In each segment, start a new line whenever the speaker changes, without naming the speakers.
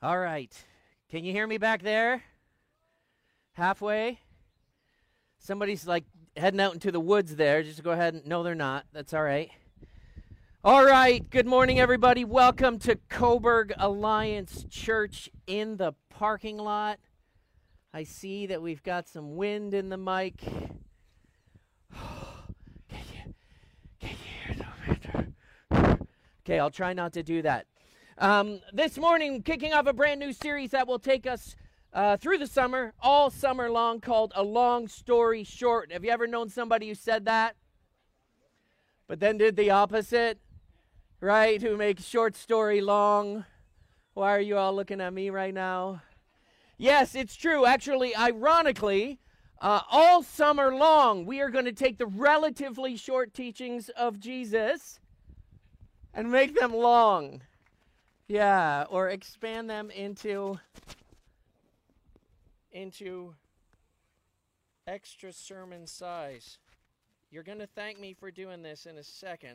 All right. Can you hear me back there? Halfway? Somebody's like heading out into the woods there. Just go ahead and no, they're not. That's all right. All right. Good morning, everybody. Welcome to Coburg Alliance Church in the parking lot. I see that we've got some wind in the mic. Can you, hear the wind? Okay, I'll try not to do that. Um, this morning, kicking off a brand new series that will take us uh, through the summer, all summer long, called A Long Story Short. Have you ever known somebody who said that? But then did the opposite, right? Who makes short story long? Why are you all looking at me right now? Yes, it's true. Actually, ironically, uh, all summer long, we are going to take the relatively short teachings of Jesus and make them long. Yeah, or expand them into into extra sermon size. You're going to thank me for doing this in a second.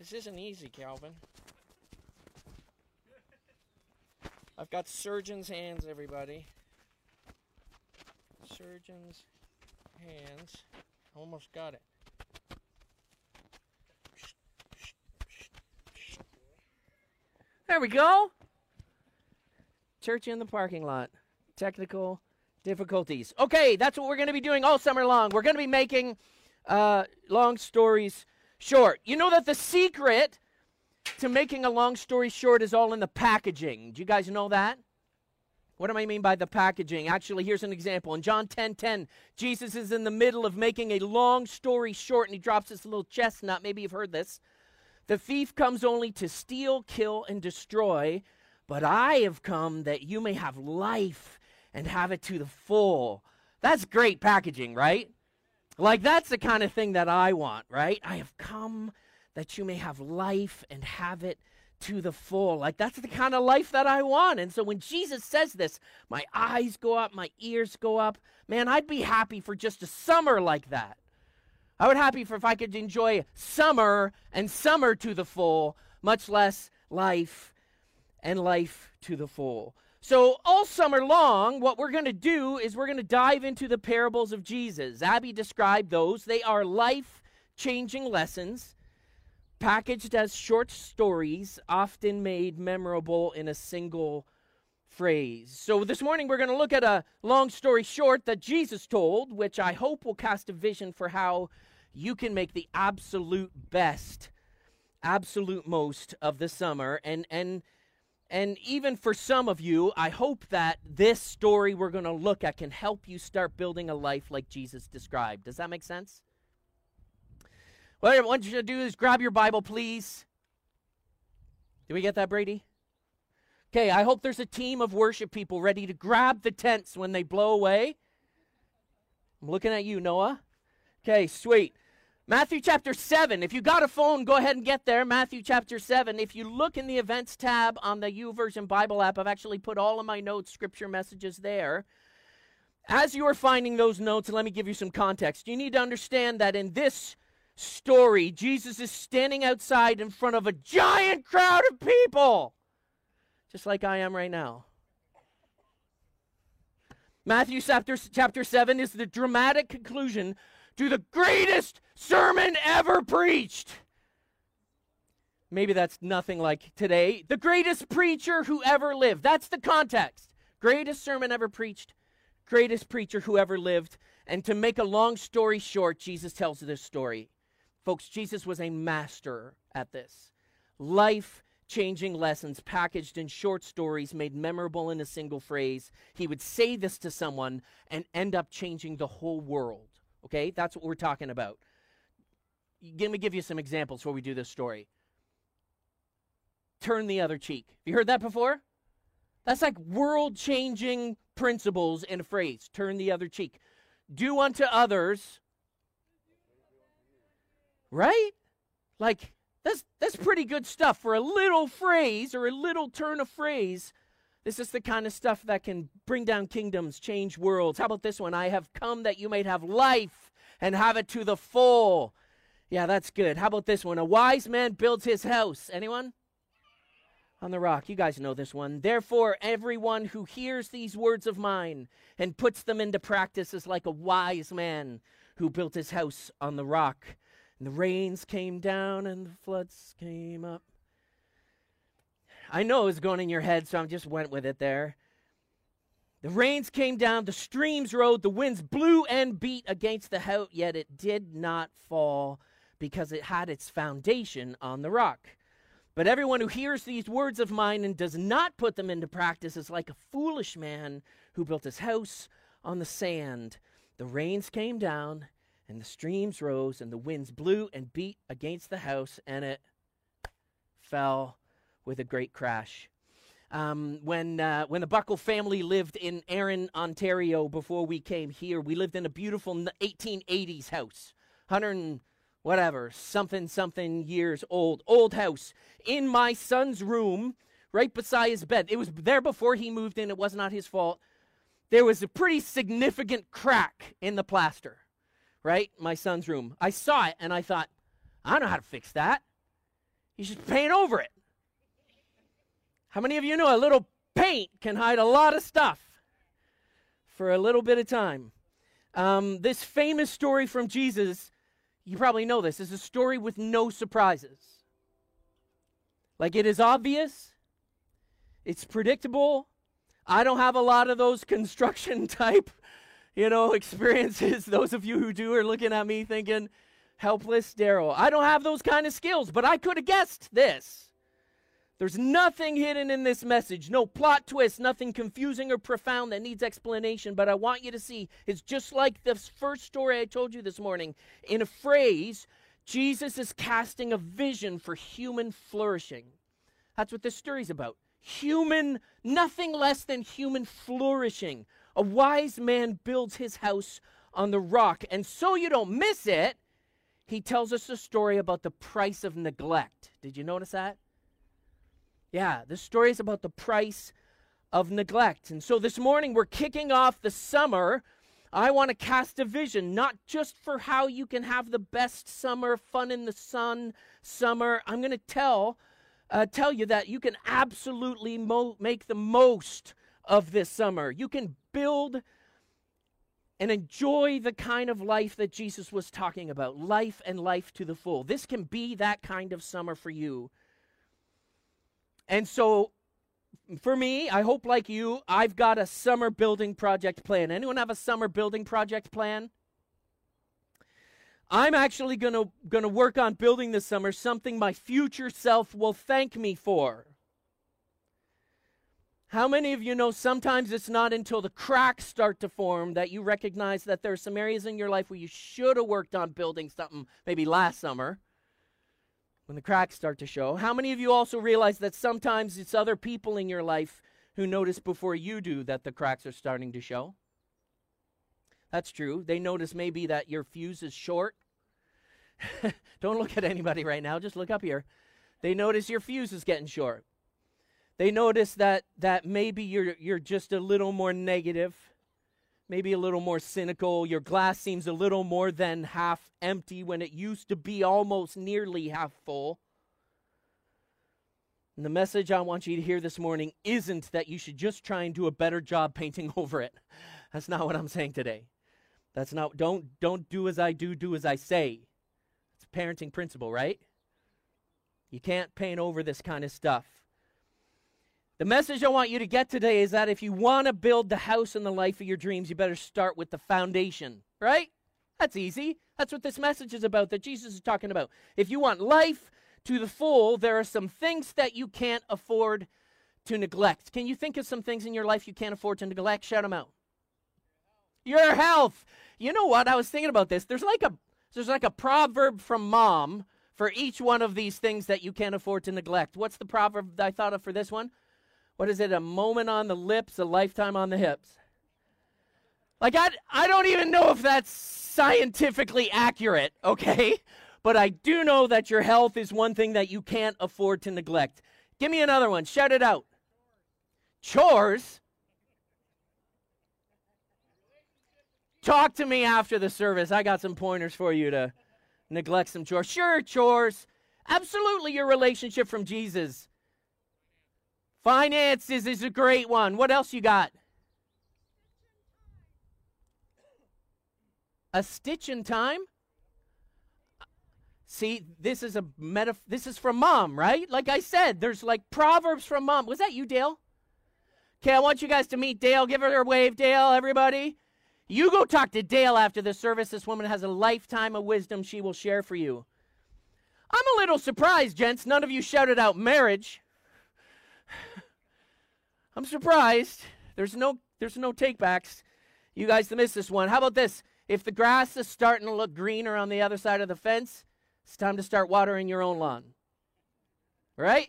This isn't easy, Calvin. I've got surgeon's hands, everybody. Surgeon's hands. Almost got it. There we go. Church in the parking lot. Technical difficulties. Okay, that's what we're going to be doing all summer long. We're going to be making uh, long stories short. You know that the secret to making a long story short is all in the packaging. Do you guys know that? What do I mean by the packaging? Actually, here's an example. In John 10 10, Jesus is in the middle of making a long story short and he drops this little chestnut. Maybe you've heard this. The thief comes only to steal, kill, and destroy, but I have come that you may have life and have it to the full. That's great packaging, right? Like, that's the kind of thing that I want, right? I have come that you may have life and have it to the full. Like, that's the kind of life that I want. And so when Jesus says this, my eyes go up, my ears go up. Man, I'd be happy for just a summer like that. I would happy for if I could enjoy summer and summer to the full, much less life and life to the full. So, all summer long, what we're going to do is we're going to dive into the parables of Jesus. Abby described those. They are life changing lessons packaged as short stories, often made memorable in a single phrase. So, this morning we're going to look at a long story short that Jesus told, which I hope will cast a vision for how you can make the absolute best, absolute most of the summer. And, and, and even for some of you, I hope that this story we're going to look at can help you start building a life like Jesus described. Does that make sense? What I want you to do is grab your Bible, please. Did we get that, Brady? Okay, I hope there's a team of worship people ready to grab the tents when they blow away. I'm looking at you, Noah. Okay, sweet. Matthew chapter 7. If you got a phone, go ahead and get there. Matthew chapter 7. If you look in the events tab on the YouVersion Bible app, I've actually put all of my notes, scripture messages there. As you are finding those notes, let me give you some context. You need to understand that in this story, Jesus is standing outside in front of a giant crowd of people, just like I am right now. Matthew chapter, chapter 7 is the dramatic conclusion to the greatest sermon ever preached. Maybe that's nothing like today. The greatest preacher who ever lived. That's the context. Greatest sermon ever preached, greatest preacher who ever lived. And to make a long story short, Jesus tells this story. Folks, Jesus was a master at this. Life changing lessons packaged in short stories made memorable in a single phrase. He would say this to someone and end up changing the whole world. Okay, that's what we're talking about. Let me give you some examples where we do this story. Turn the other cheek. Have you heard that before? That's like world changing principles in a phrase. Turn the other cheek. Do unto others. Right? Like, that's, that's pretty good stuff for a little phrase or a little turn of phrase. This is the kind of stuff that can bring down kingdoms, change worlds. How about this one? I have come that you might have life and have it to the full. Yeah, that's good. How about this one? A wise man builds his house. Anyone? on the rock. You guys know this one. Therefore, everyone who hears these words of mine and puts them into practice is like a wise man who built his house on the rock. And the rains came down and the floods came up. I know it was going in your head, so I just went with it there. The rains came down, the streams rose, the winds blew and beat against the house, yet it did not fall because it had its foundation on the rock. But everyone who hears these words of mine and does not put them into practice is like a foolish man who built his house on the sand. The rains came down, and the streams rose, and the winds blew and beat against the house, and it fell with a great crash. Um, when uh, when the Buckle family lived in Erin, Ontario, before we came here, we lived in a beautiful 1880s house, 100 whatever, something, something years old, old house, in my son's room, right beside his bed. It was there before he moved in. It was not his fault. There was a pretty significant crack in the plaster, right? My son's room. I saw it and I thought, I don't know how to fix that. You should paint over it. How many of you know a little paint can hide a lot of stuff for a little bit of time? Um, this famous story from Jesus you probably know this, is a story with no surprises. Like it is obvious, it's predictable. I don't have a lot of those construction type, you know, experiences. Those of you who do are looking at me thinking, helpless Darryl. I don't have those kind of skills, but I could have guessed this. There's nothing hidden in this message, no plot twist, nothing confusing or profound that needs explanation. But I want you to see it's just like the first story I told you this morning. In a phrase, Jesus is casting a vision for human flourishing. That's what this story's about. Human, nothing less than human flourishing. A wise man builds his house on the rock. And so you don't miss it, he tells us a story about the price of neglect. Did you notice that? Yeah, this story is about the price of neglect. And so this morning we're kicking off the summer. I want to cast a vision, not just for how you can have the best summer, fun in the sun summer. I'm going to tell uh, tell you that you can absolutely mo- make the most of this summer. You can build and enjoy the kind of life that Jesus was talking about life and life to the full. This can be that kind of summer for you. And so for me, I hope like you, I've got a summer building project plan. Anyone have a summer building project plan? I'm actually going to going to work on building this summer something my future self will thank me for. How many of you know sometimes it's not until the cracks start to form that you recognize that there are some areas in your life where you should have worked on building something maybe last summer? When the cracks start to show. How many of you also realize that sometimes it's other people in your life who notice before you do that the cracks are starting to show? That's true. They notice maybe that your fuse is short. Don't look at anybody right now, just look up here. They notice your fuse is getting short. They notice that that maybe you're you're just a little more negative maybe a little more cynical. Your glass seems a little more than half empty when it used to be almost nearly half full. And the message I want you to hear this morning isn't that you should just try and do a better job painting over it. That's not what I'm saying today. That's not don't don't do as I do, do as I say. It's a parenting principle, right? You can't paint over this kind of stuff. The message I want you to get today is that if you want to build the house and the life of your dreams, you better start with the foundation, right? That's easy. That's what this message is about, that Jesus is talking about. If you want life to the full, there are some things that you can't afford to neglect. Can you think of some things in your life you can't afford to neglect? Shout them out. Your health. You know what? I was thinking about this. There's like a there's like a proverb from mom for each one of these things that you can't afford to neglect. What's the proverb I thought of for this one? What is it, a moment on the lips, a lifetime on the hips. Like, I, I don't even know if that's scientifically accurate, okay? But I do know that your health is one thing that you can't afford to neglect. Give me another one. Shout it out. Chores. Talk to me after the service. I got some pointers for you to neglect some chores. Sure, chores. Absolutely, your relationship from Jesus Finances is a great one. What else you got? A stitch in time? See, this is a meta this is from mom, right? Like I said, there's like proverbs from mom. Was that you, Dale? Okay, I want you guys to meet Dale. Give her a wave, Dale, everybody. You go talk to Dale after the service. This woman has a lifetime of wisdom she will share for you. I'm a little surprised, gents. None of you shouted out marriage. I'm surprised. There's no there's no takebacks. You guys missed this one. How about this? If the grass is starting to look greener on the other side of the fence, it's time to start watering your own lawn. Right?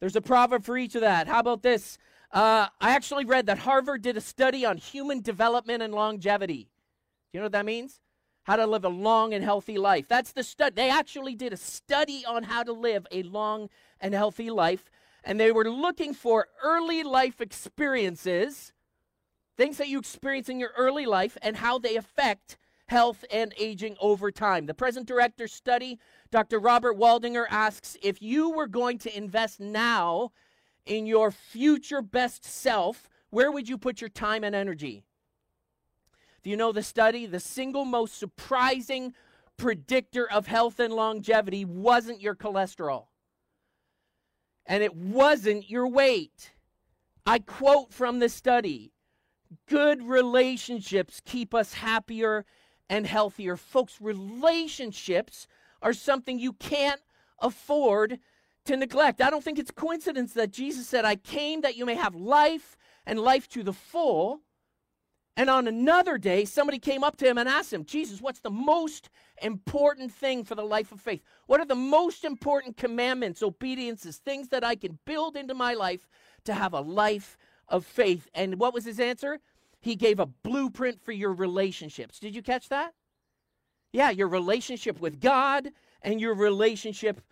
There's a proverb for each of that. How about this? Uh, I actually read that Harvard did a study on human development and longevity. Do you know what that means? How to live a long and healthy life. That's the study. They actually did a study on how to live a long and healthy life, and they were looking for early life experiences, things that you experience in your early life, and how they affect health and aging over time. The present director study, Dr. Robert Waldinger asks if you were going to invest now in your future best self, where would you put your time and energy? Do you know the study? The single most surprising predictor of health and longevity wasn't your cholesterol. And it wasn't your weight. I quote from the study Good relationships keep us happier and healthier. Folks, relationships are something you can't afford to neglect. I don't think it's coincidence that Jesus said, I came that you may have life and life to the full. And on another day, somebody came up to him and asked him, Jesus, what's the most important thing for the life of faith? What are the most important commandments, obediences, things that I can build into my life to have a life of faith? And what was his answer? He gave a blueprint for your relationships. Did you catch that? Yeah, your relationship with God and your relationship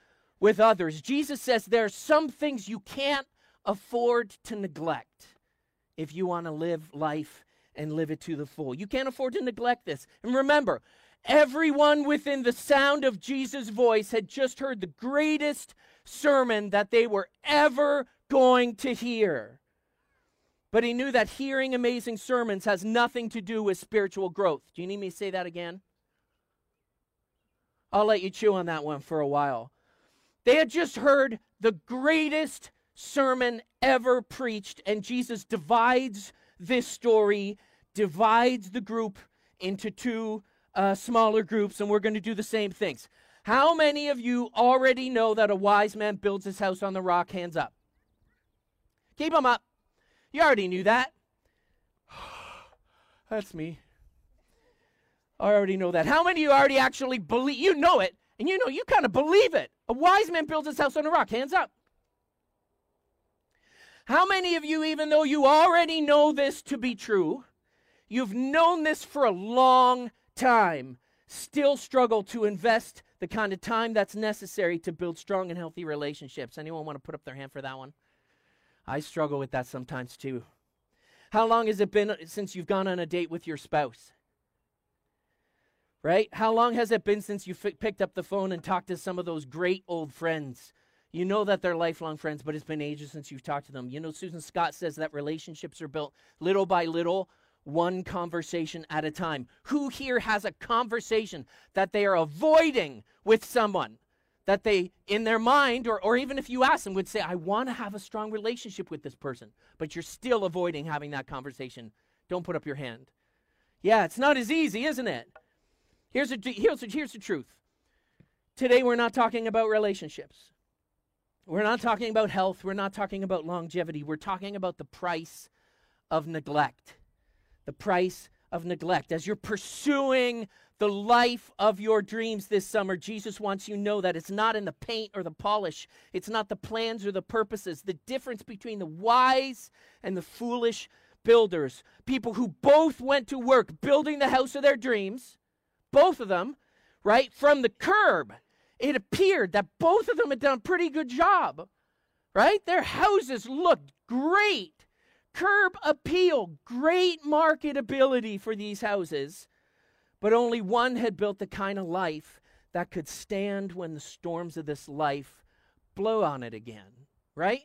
with others. Jesus says there are some things you can't afford to neglect if you want to live life and live it to the full. You can't afford to neglect this. And remember, everyone within the sound of Jesus' voice had just heard the greatest sermon that they were ever going to hear. But he knew that hearing amazing sermons has nothing to do with spiritual growth. Do you need me to say that again? I'll let you chew on that one for a while. They had just heard the greatest sermon ever preached, and Jesus divides this story, divides the group into two uh, smaller groups, and we're going to do the same things. How many of you already know that a wise man builds his house on the rock? Hands up. Keep them up. You already knew that. That's me. I already know that. How many of you already actually believe? You know it, and you know you kind of believe it. A wise man builds his house on a rock. Hands up. How many of you, even though you already know this to be true, you've known this for a long time, still struggle to invest the kind of time that's necessary to build strong and healthy relationships? Anyone want to put up their hand for that one? I struggle with that sometimes too. How long has it been uh, since you've gone on a date with your spouse? Right? How long has it been since you f- picked up the phone and talked to some of those great old friends? You know that they're lifelong friends, but it's been ages since you've talked to them. You know, Susan Scott says that relationships are built little by little, one conversation at a time. Who here has a conversation that they are avoiding with someone? that they, in their mind, or, or even if you ask them, would say, I want to have a strong relationship with this person, but you're still avoiding having that conversation. Don't put up your hand. Yeah, it's not as easy, isn't it? Here's, a, here's, a, here's the truth. Today, we're not talking about relationships. We're not talking about health. We're not talking about longevity. We're talking about the price of neglect. The price of neglect. As you're pursuing the life of your dreams this summer, Jesus wants you to know that it's not in the paint or the polish, it's not the plans or the purposes. The difference between the wise and the foolish builders, people who both went to work building the house of their dreams, both of them, right, from the curb, it appeared that both of them had done a pretty good job, right? Their houses looked great. Curb appeal, great marketability for these houses. But only one had built the kind of life that could stand when the storms of this life blow on it again, right?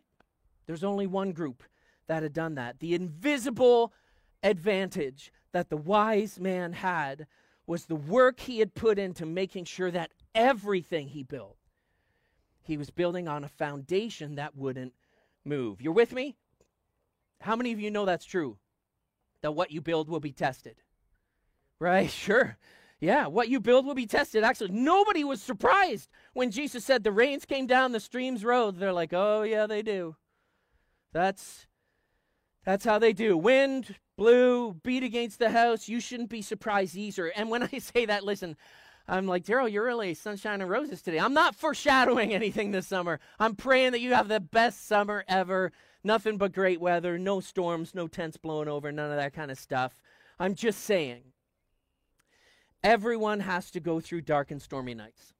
There's only one group that had done that. The invisible advantage that the wise man had was the work he had put into making sure that everything he built, he was building on a foundation that wouldn't move. You're with me? How many of you know that's true? That what you build will be tested. Right? Sure. Yeah, what you build will be tested. Actually, nobody was surprised when Jesus said the rains came down, the streams rose. They're like, "Oh, yeah, they do." That's that's how they do. Wind blew, beat against the house. You shouldn't be surprised either. And when I say that, listen, I'm like, Darryl, you're really sunshine and roses today. I'm not foreshadowing anything this summer. I'm praying that you have the best summer ever. Nothing but great weather, no storms, no tents blowing over, none of that kind of stuff. I'm just saying, everyone has to go through dark and stormy nights,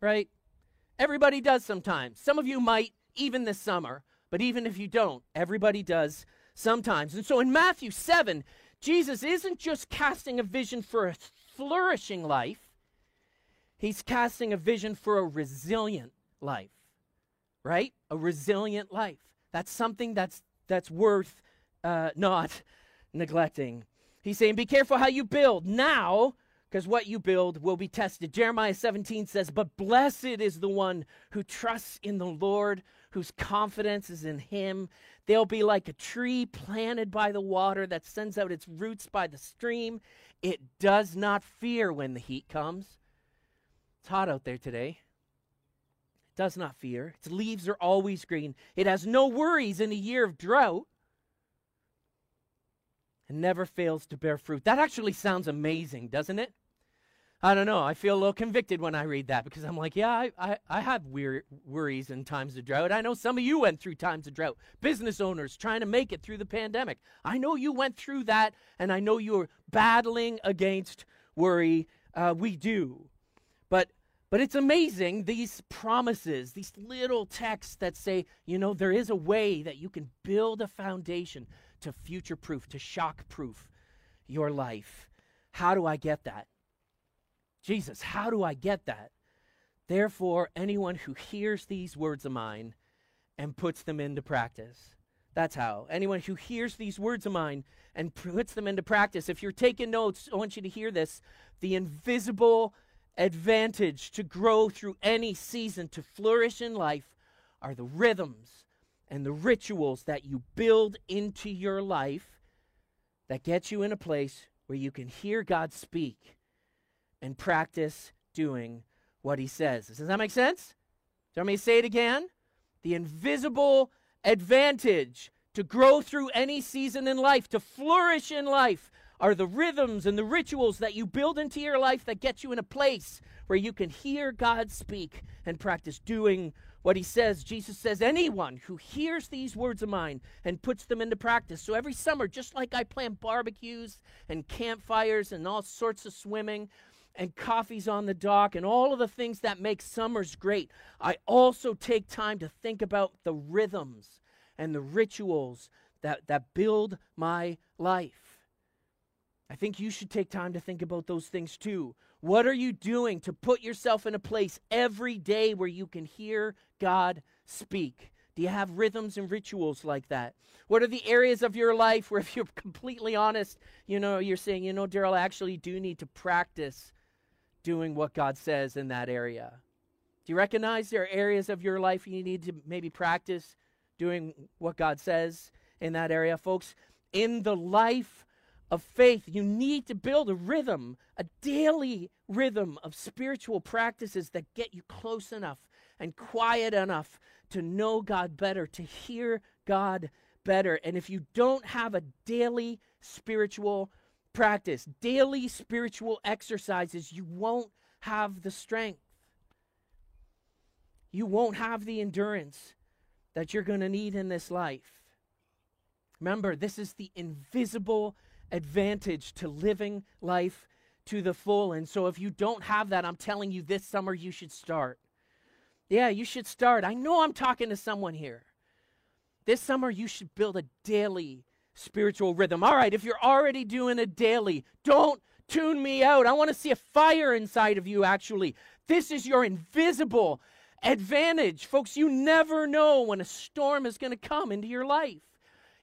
right? Everybody does sometimes. Some of you might, even this summer, but even if you don't, everybody does sometimes. And so in Matthew 7, Jesus isn't just casting a vision for a flourishing life, he's casting a vision for a resilient life, right? A resilient life. That's something that's, that's worth uh, not neglecting. He's saying, Be careful how you build now, because what you build will be tested. Jeremiah 17 says, But blessed is the one who trusts in the Lord, whose confidence is in him. They'll be like a tree planted by the water that sends out its roots by the stream. It does not fear when the heat comes. It's hot out there today. It does not fear. Its leaves are always green. It has no worries in a year of drought and never fails to bear fruit. That actually sounds amazing, doesn't it? I don't know. I feel a little convicted when I read that because I'm like, yeah, I, I, I have weir- worries in times of drought. I know some of you went through times of drought. Business owners trying to make it through the pandemic. I know you went through that, and I know you're battling against worry. Uh, we do. But it's amazing these promises, these little texts that say, you know, there is a way that you can build a foundation to future proof, to shock proof your life. How do I get that? Jesus, how do I get that? Therefore, anyone who hears these words of mine and puts them into practice. That's how. Anyone who hears these words of mine and puts them into practice. If you're taking notes, I want you to hear this. The invisible advantage to grow through any season, to flourish in life, are the rhythms and the rituals that you build into your life that get you in a place where you can hear God speak and practice doing what he says. Does that make sense? Do you want me to say it again? The invisible advantage to grow through any season in life, to flourish in life, are the rhythms and the rituals that you build into your life that get you in a place where you can hear God speak and practice doing what he says. Jesus says, anyone who hears these words of mine and puts them into practice. So every summer, just like I plan barbecues and campfires and all sorts of swimming, and coffees on the dock and all of the things that make summers great, I also take time to think about the rhythms and the rituals that, that build my life. I think you should take time to think about those things too. What are you doing to put yourself in a place every day where you can hear God speak? Do you have rhythms and rituals like that? What are the areas of your life where, if you're completely honest, you know, you're saying, you know, Darryl, I actually do need to practice doing what God says in that area? Do you recognize there are areas of your life you need to maybe practice doing what God says in that area? Folks, in the life of faith, you need to build a rhythm, a daily rhythm of spiritual practices that get you close enough and quiet enough to know God better, to hear God better. And if you don't have a daily spiritual practice, daily spiritual exercises, you won't have the strength. You won't have the endurance that you're going to need in this life. Remember, this is the invisible advantage to living life to the full. And so, if you don't have that, I'm telling you this summer you should start. Yeah, you should start. I know I'm talking to someone here. This summer, you should build a daily spiritual rhythm. All right, if you're already doing a daily, don't tune me out. I want to see a fire inside of you, actually. This is your invisible advantage. Folks, you never know when a storm is going to come into your life.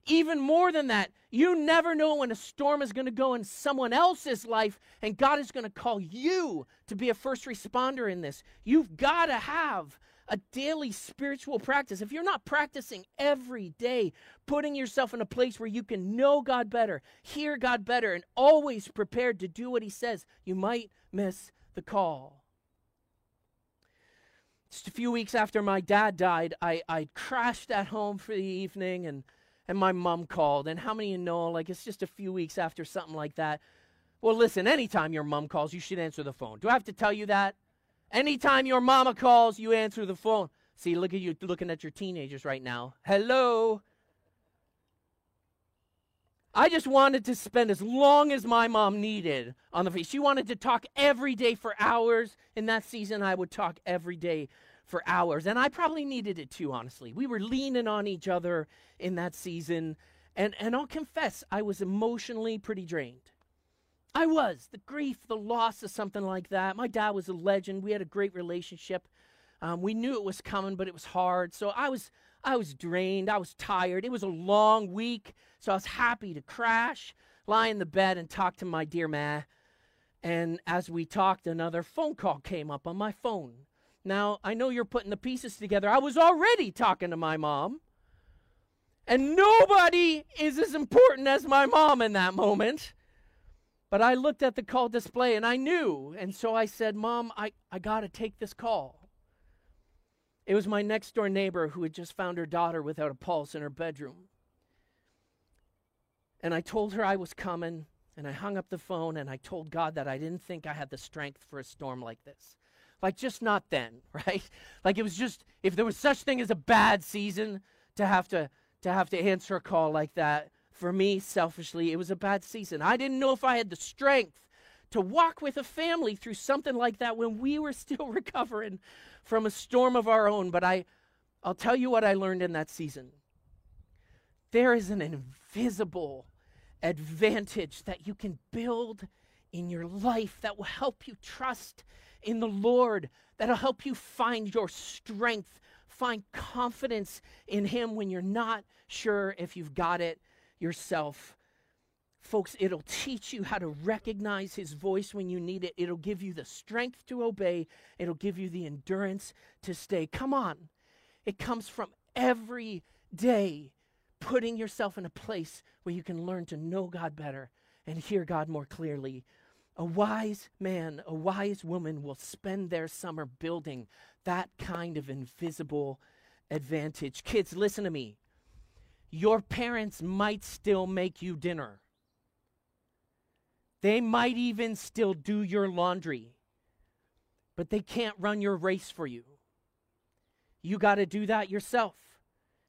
Even more than that, you never know when a storm is going to go in someone else's life, and God is going to call you to be a first responder in this. You've got to have a daily spiritual practice. If you're not practicing every day, putting yourself in a place where you can know God better, hear God better, and always prepared to do what He says, you might miss the call. Just a few weeks after my dad died, I, I crashed at home for the evening and, and my mom called. And how many of you know, like, it's just a few weeks after something like that? Well, listen, anytime your mom calls, you should answer the phone. Do I have to tell you that? Anytime your mama calls, you answer the phone. See, look at you looking at your teenagers right now. Hello. I just wanted to spend as long as my mom needed on the phone. She wanted to talk every day for hours. In that season, I would talk every day for hours. And I probably needed it too, honestly. We were leaning on each other in that season. And, and I'll confess, I was emotionally pretty drained. I was. The grief, the loss of something like that. My dad was a legend. We had a great relationship. Um, we knew it was coming, but it was hard. So I was, I was drained. I was tired. It was a long week. So I was happy to crash, lie in the bed, and talk to my dear ma. And as we talked, another phone call came up on my phone. Now, I know you're putting the pieces together. I was already talking to my mom. And nobody is as important as my mom in that moment. But I looked at the call display and I knew. And so I said, Mom, I, I got to take this call. It was my next door neighbor who had just found her daughter without a pulse in her bedroom. And I told her I was coming, and I hung up the phone, and I told God that I didn't think I had the strength for a storm like this. Like, just not then, right? Like, it was just, if there was such thing as a bad season, to have to, to have to answer a call like that, for me, selfishly, it was a bad season. I didn't know if I had the strength to walk with a family through something like that when we were still recovering from a storm of our own. But I, I'll tell you what I learned in that season. There is an invisible advantage that you can build in your life that will help you trust in the Lord, that'll help you find your strength, find confidence in Him when you're not sure if you've got it yourself. Folks, it'll teach you how to recognize his voice when you need it. It'll give you the strength to obey. It'll give you the endurance to stay. Come on. It comes from every day putting yourself in a place where you can learn to know God better and hear God more clearly. A wise man, a wise woman will spend their summer building that kind of invisible advantage. Kids, listen to me. Your parents might still make you dinner. They might even still do your laundry, but they can't run your race for you. You got to do that yourself.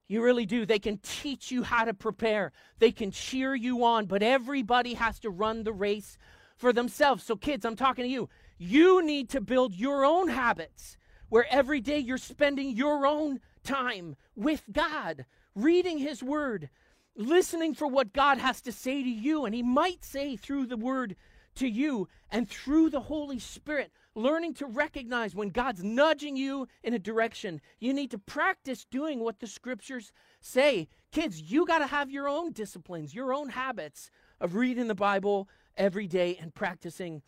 You really do. They can teach you how to prepare, they can cheer you on, but everybody has to run the race for themselves. So, kids, I'm talking to you. You need to build your own habits where every day you're spending your own time with God, reading His Word, listening for what God has to say to you. And He might say through the Word to you and through the Holy Spirit, learning to recognize when God's nudging you in a direction. You need to practice doing what the Scriptures say. Kids, you got to have your own disciplines, your own habits of reading the Bible every day and practicing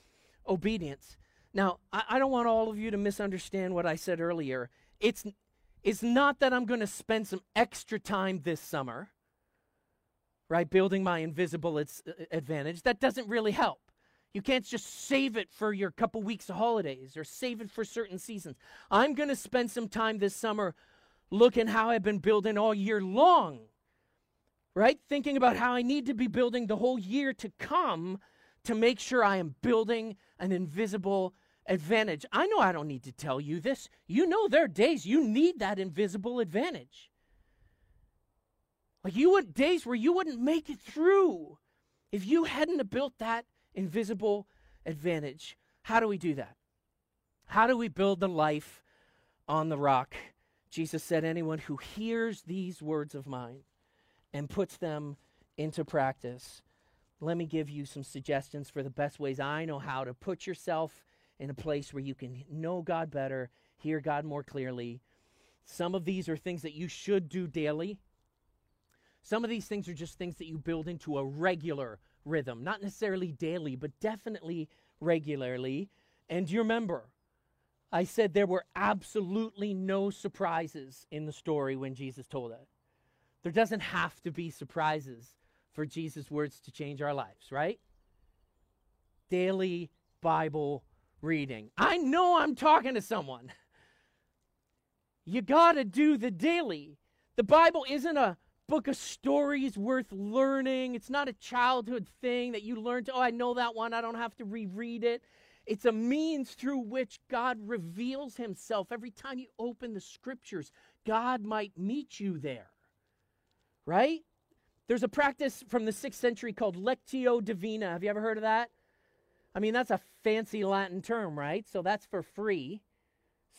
obedience. Now, I, I, don't want all of you to misunderstand what I said earlier. It's is not that I'm going to spend some extra time this summer, right, building my invisible uh, advantage. That doesn't really help. You can't just save it for your couple weeks of holidays or save it for certain seasons. I'm going to spend some time this summer looking how I've been building all year long, right? Thinking about how I need to be building the whole year to come to make sure I am building an invisible advantage. I know I don't need to tell you this. You know there are days you need that invisible advantage. Like you would days where you wouldn't make it through if you hadn't built that invisible advantage. How do we do that? How do we build the life on the rock? Jesus said, Anyone who hears these words of mine and puts them into practice. Let me give you some suggestions for the best ways I know how to put yourself in a place where you can know God better, hear God more clearly. Some of these are things that you should do daily. Some of these things are just things that you build into a regular rhythm, not necessarily daily, but definitely regularly. And you remember, I said there were absolutely no surprises in the story when Jesus told it. There doesn't have to be surprises for Jesus' words to change our lives, right? Daily Bible reading. I know I'm talking to someone. You got to do the daily. The Bible isn't a book of stories worth learning. It's not a childhood thing that you learn to, oh, I know that one. I don't have to reread it. It's a means through which God reveals himself. Every time you open the scriptures, God might meet you there. Right? There's a practice from the sixth century called Lectio Divina. Have you ever heard of that? I mean, that's a fancy Latin term, right? So that's for free.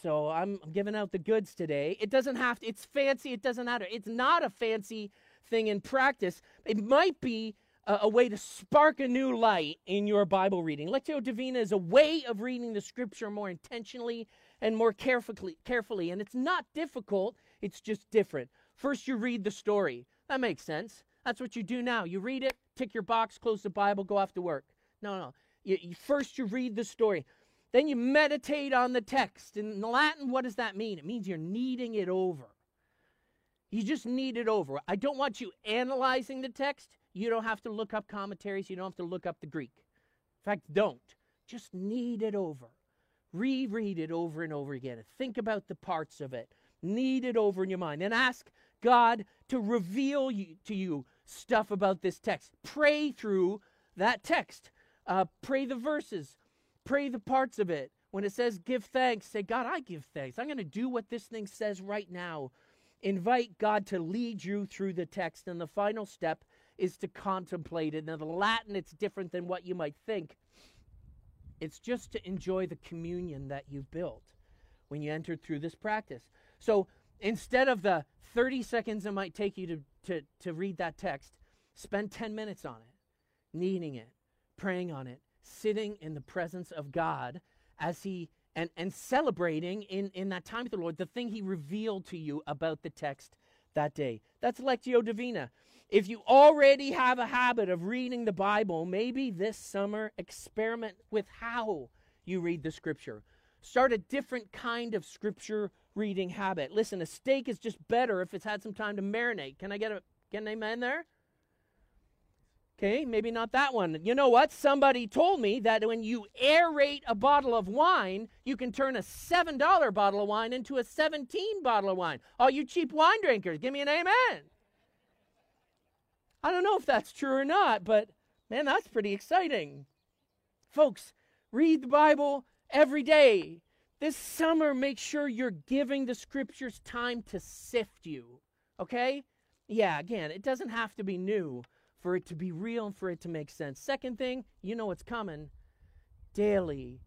So I'm giving out the goods today. It doesn't have to, it's fancy, it doesn't matter. It's not a fancy thing in practice. It might be a, a way to spark a new light in your Bible reading. Lectio Divina is a way of reading the scripture more intentionally and more carefully, carefully. And it's not difficult, it's just different. First, you read the story. That makes sense. That's what you do now. You read it, tick your box, close the Bible, go off to work. No, no. You, you, first, you read the story. Then you meditate on the text. In Latin, what does that mean? It means you're kneading it over. You just knead it over. I don't want you analyzing the text. You don't have to look up commentaries. You don't have to look up the Greek. In fact, don't. Just knead it over. Reread it over and over again. Think about the parts of it. Knead it over in your mind. And ask God to reveal you, to you stuff about this text. Pray through that text. Uh, pray the verses. Pray the parts of it. When it says give thanks, say, God, I give thanks. I'm going to do what this thing says right now. Invite God to lead you through the text. And the final step is to contemplate it. Now, the Latin, it's different than what you might think. It's just to enjoy the communion that you've built when you entered through this practice. So instead of the 30 seconds it might take you to, to, to read that text, spend 10 minutes on it, kneading it, praying on it, sitting in the presence of God as He and, and celebrating in, in that time with the Lord the thing He revealed to you about the text that day. That's Lectio Divina. If you already have a habit of reading the Bible, maybe this summer experiment with how you read the scripture. Start a different kind of scripture reading habit. Listen, a steak is just better if it's had some time to marinate. Can I get a get an amen there? Okay, maybe not that one. You know what? Somebody told me that when you aerate a bottle of wine, you can turn a $7 bottle of wine into a 17 bottle of wine. All you cheap wine drinkers, give me an amen. I don't know if that's true or not, but man, that's pretty exciting. Folks, read the Bible every day. This summer, make sure you're giving the scriptures time to sift you. Okay? Yeah, again, it doesn't have to be new for it to be real and for it to make sense. Second thing, you know what's coming daily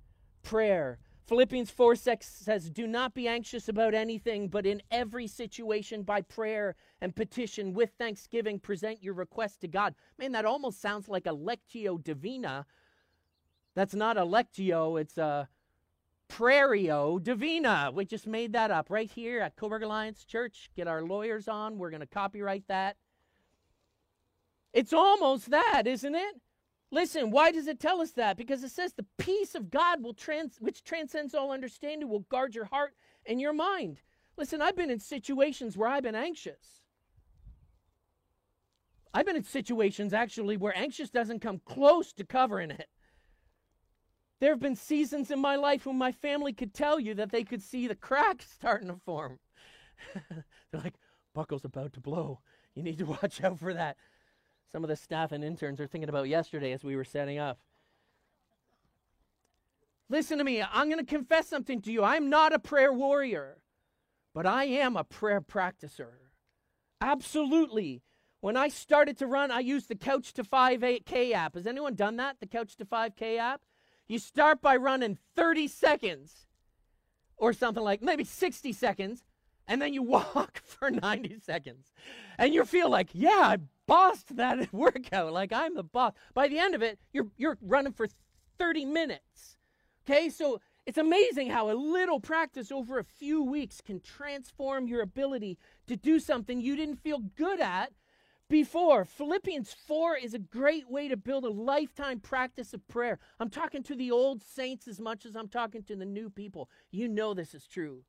prayer. Philippians 4 6 says, Do not be anxious about anything, but in every situation, by prayer and petition, with thanksgiving, present your request to God. Man, that almost sounds like a lectio divina. That's not a lectio, it's a Prario Divina. We just made that up right here at Coburg Alliance Church. Get our lawyers on. We're going to copyright that. It's almost that, isn't it? Listen, why does it tell us that? Because it says the peace of God will trans- which transcends all understanding will guard your heart and your mind. Listen, I've been in situations where I've been anxious. I've been in situations actually where anxious doesn't come close to covering it. There have been seasons in my life when my family could tell you that they could see the cracks starting to form. They're like, buckle's about to blow. You need to watch out for that. Some of the staff and interns are thinking about yesterday as we were setting up. Listen to me. I'm going to confess something to you. I'm not a prayer warrior, but I am a prayer practicer. Absolutely. When I started to run, I used the Couch to 5K app. Has anyone done that? The Couch to 5K app? You start by running 30 seconds or something like maybe 60 seconds, and then you walk for 90 seconds. And you feel like, yeah, I bossed that workout. Like I'm the boss. By the end of it, you're, you're running for 30 minutes. Okay, so It's amazing how a little practice over a few weeks can transform your ability to do something you didn't feel good at before. Philippians 4 is a great way to build a lifetime practice of prayer. I'm talking to the old saints as much as I'm talking to the new people. You know this is true.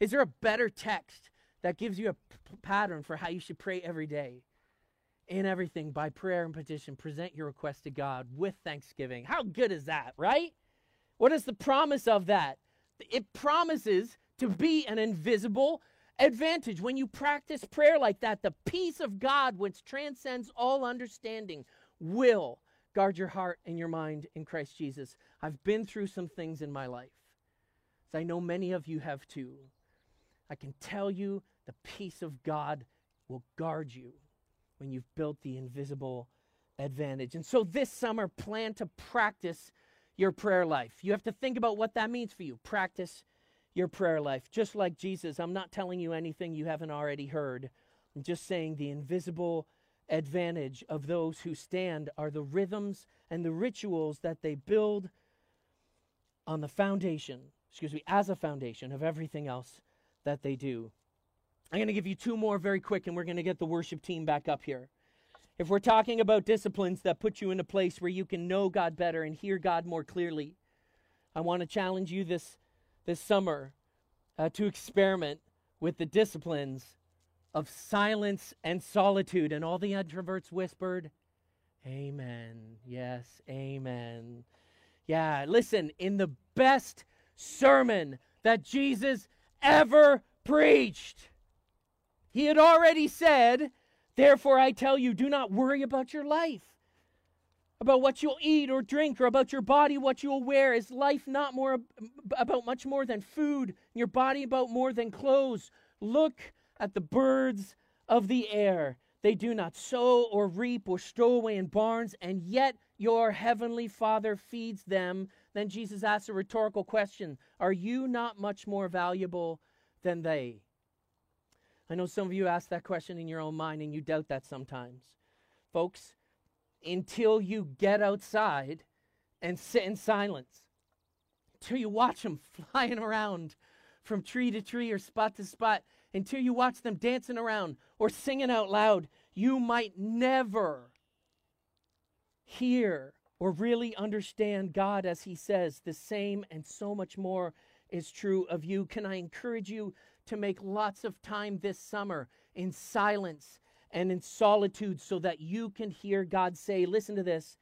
Is there a better text that gives you a p- pattern for how you should pray every day? In everything, by prayer and petition, present your request to God with thanksgiving. How good is that, right? What is the promise of that? It promises to be an invisible advantage. When you practice prayer like that, the peace of God, which transcends all understanding, will guard your heart and your mind in Christ Jesus. I've been through some things in my life, as I know many of you have too. I can tell you the peace of God will guard you when you've built the invisible advantage. And so this summer, plan to practice your prayer life. You have to think about what that means for you. Practice your prayer life. Just like Jesus, I'm not telling you anything you haven't already heard. I'm just saying the invisible advantage of those who stand are the rhythms and the rituals that they build on the foundation, excuse me, as a foundation of everything else that they do. I'm going to give you two more very quick, and we're going to get the worship team back up here. If we're talking about disciplines that put you in a place where you can know God better and hear God more clearly, I want to challenge you this, this summer uh, to experiment with the disciplines of silence and solitude. And all the introverts whispered, Amen. Yes, amen. Yeah, listen, in the best sermon that Jesus ever preached, he had already said, Therefore, I tell you, do not worry about your life, about what you'll eat or drink, or about your body, what you'll wear. Is life not more about much more than food, your body about more than clothes? Look at the birds of the air. They do not sow or reap or stow away in barns, and yet your heavenly Father feeds them. Then Jesus asks a rhetorical question Are you not much more valuable than they? I know some of you ask that question in your own mind and you doubt that sometimes. Folks, until you get outside and sit in silence, until you watch them flying around from tree to tree or spot to spot, until you watch them dancing around or singing out loud, you might never hear or really understand God as He says. The same and so much more is true of you. Can I encourage you to make lots of time this summer in silence and in solitude so that you can hear God say, Listen to this,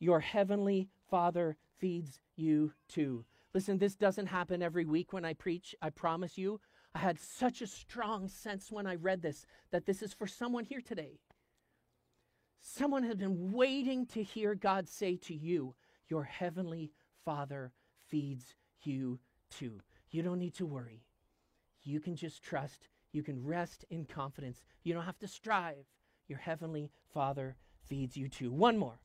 your heavenly Father feeds you too. Listen, this doesn't happen every week when I preach, I promise you. I had such a strong sense when I read this that this is for someone here today. Someone has been waiting to hear God say to you, Your heavenly Father feeds you too. You don't need to worry. You can just trust. You can rest in confidence. You don't have to strive. Your heavenly Father feeds you too. One more.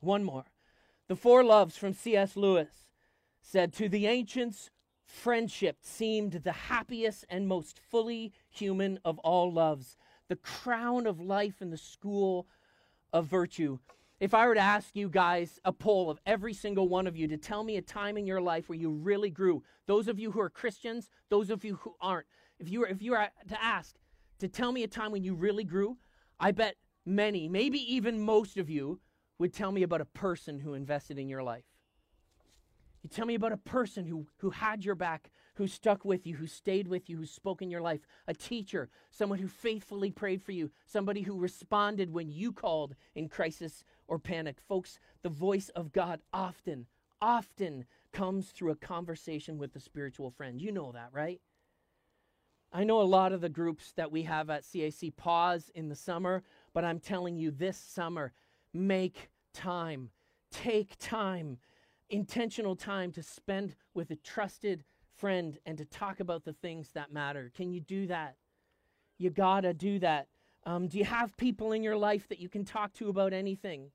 One more. The Four Loves from C.S. Lewis said, To the ancients, friendship seemed the happiest and most fully human of all loves, the crown of life and the school of virtue. If I were to ask you guys a poll of every single one of you to tell me a time in your life where you really grew, those of you who are Christians, those of you who aren't, if you were if you were to ask to tell me a time when you really grew, I bet many, maybe even most of you would tell me about a person who invested in your life. You tell me about a person who, who had your back, who stuck with you, who stayed with you, who spoke in your life, a teacher, someone who faithfully prayed for you, somebody who responded when you called in crisis or panic. Folks, the voice of God often, often comes through a conversation with a spiritual friend. You know that, right? I know a lot of the groups that we have at CAC pause in the summer, but I'm telling you this summer, make time, take time, intentional time to spend with a trusted friend and to talk about the things that matter. Can you do that? You gotta do that. Um, do you have people in your life that you can talk to about anything?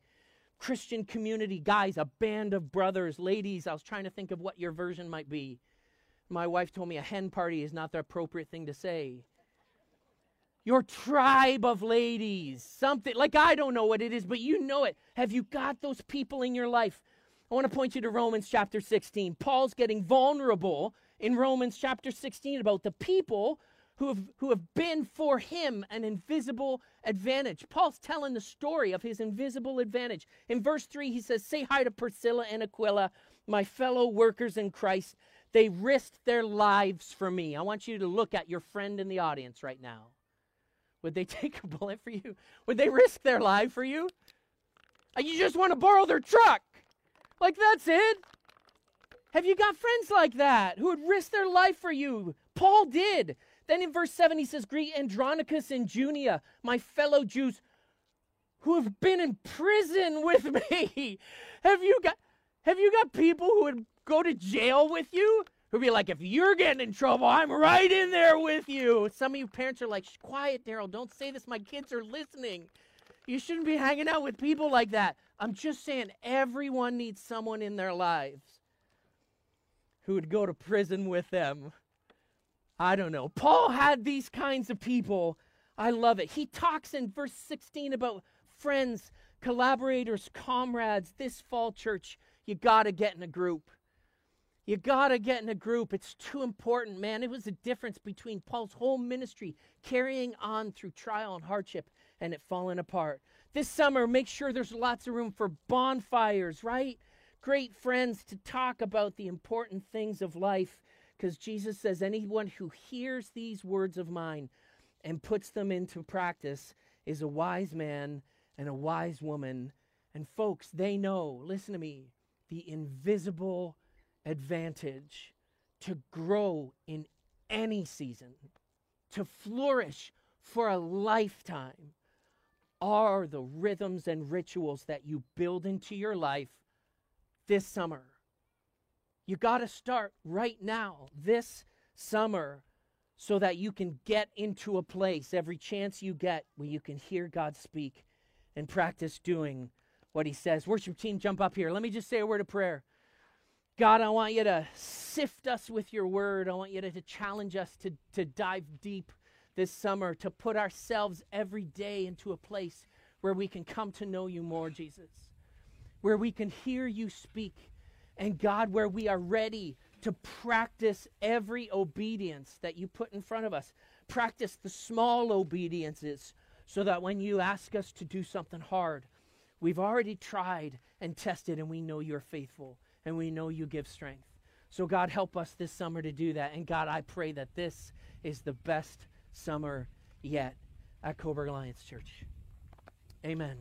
Christian community, guys, a band of brothers, ladies. I was trying to think of what your version might be. My wife told me a hen party is not the appropriate thing to say. Your tribe of ladies, something like I don't know what it is, but you know it. Have you got those people in your life I want to point you to Romans chapter 16. Paul's getting vulnerable in Romans chapter 16 about the people who have, who have been for him an invisible advantage. Paul's telling the story of his invisible advantage. In verse 3, he says, Say hi to Priscilla and Aquila, my fellow workers in Christ. They risked their lives for me. I want you to look at your friend in the audience right now. Would they take a bullet for you? Would they risk their life for you? You just want to borrow their truck. Like, that's it. Have you got friends like that who would risk their life for you? Paul did. Then in verse 7, he says, Greet Andronicus and Junia, my fellow Jews who have been in prison with me. have you got have you got people who would go to jail with you? Who'd be like, if you're getting in trouble, I'm right in there with you. Some of you parents are like, quiet, Darryl, don't say this. My kids are listening. You shouldn't be hanging out with people like that. I'm just saying, everyone needs someone in their lives who would go to prison with them. I don't know. Paul had these kinds of people. I love it. He talks in verse 16 about friends, collaborators, comrades. This fall, church, you got to get in a group. You got to get in a group. It's too important, man. It was a difference between Paul's whole ministry carrying on through trial and hardship and it falling apart. This summer, make sure there's lots of room for bonfires, right? Great friends to talk about the important things of life because Jesus says, anyone who hears these words of mine and puts them into practice is a wise man and a wise woman. And folks, they know, listen to me, the invisible advantage to grow in any season, to flourish for a lifetime, are the rhythms and rituals that you build into your life this summer. You got to start right now, this summer, so that you can get into a place every chance you get where you can hear God speak and practice doing what He says. Worship team, jump up here. Let me just say a word of prayer. God, I want you to sift us with your word. I want you to, to challenge us to, to dive deep this summer, to put ourselves every day into a place where we can come to know you more, Jesus, where we can hear you speak, and God, where we are ready to practice every obedience that you put in front of us. Practice the small obediences so that when you ask us to do something hard, we've already tried and tested and we know you're faithful and we know you give strength. So, God, help us this summer to do that. And, God, I pray that this is the best summer yet at Coburg Alliance Church. Amen.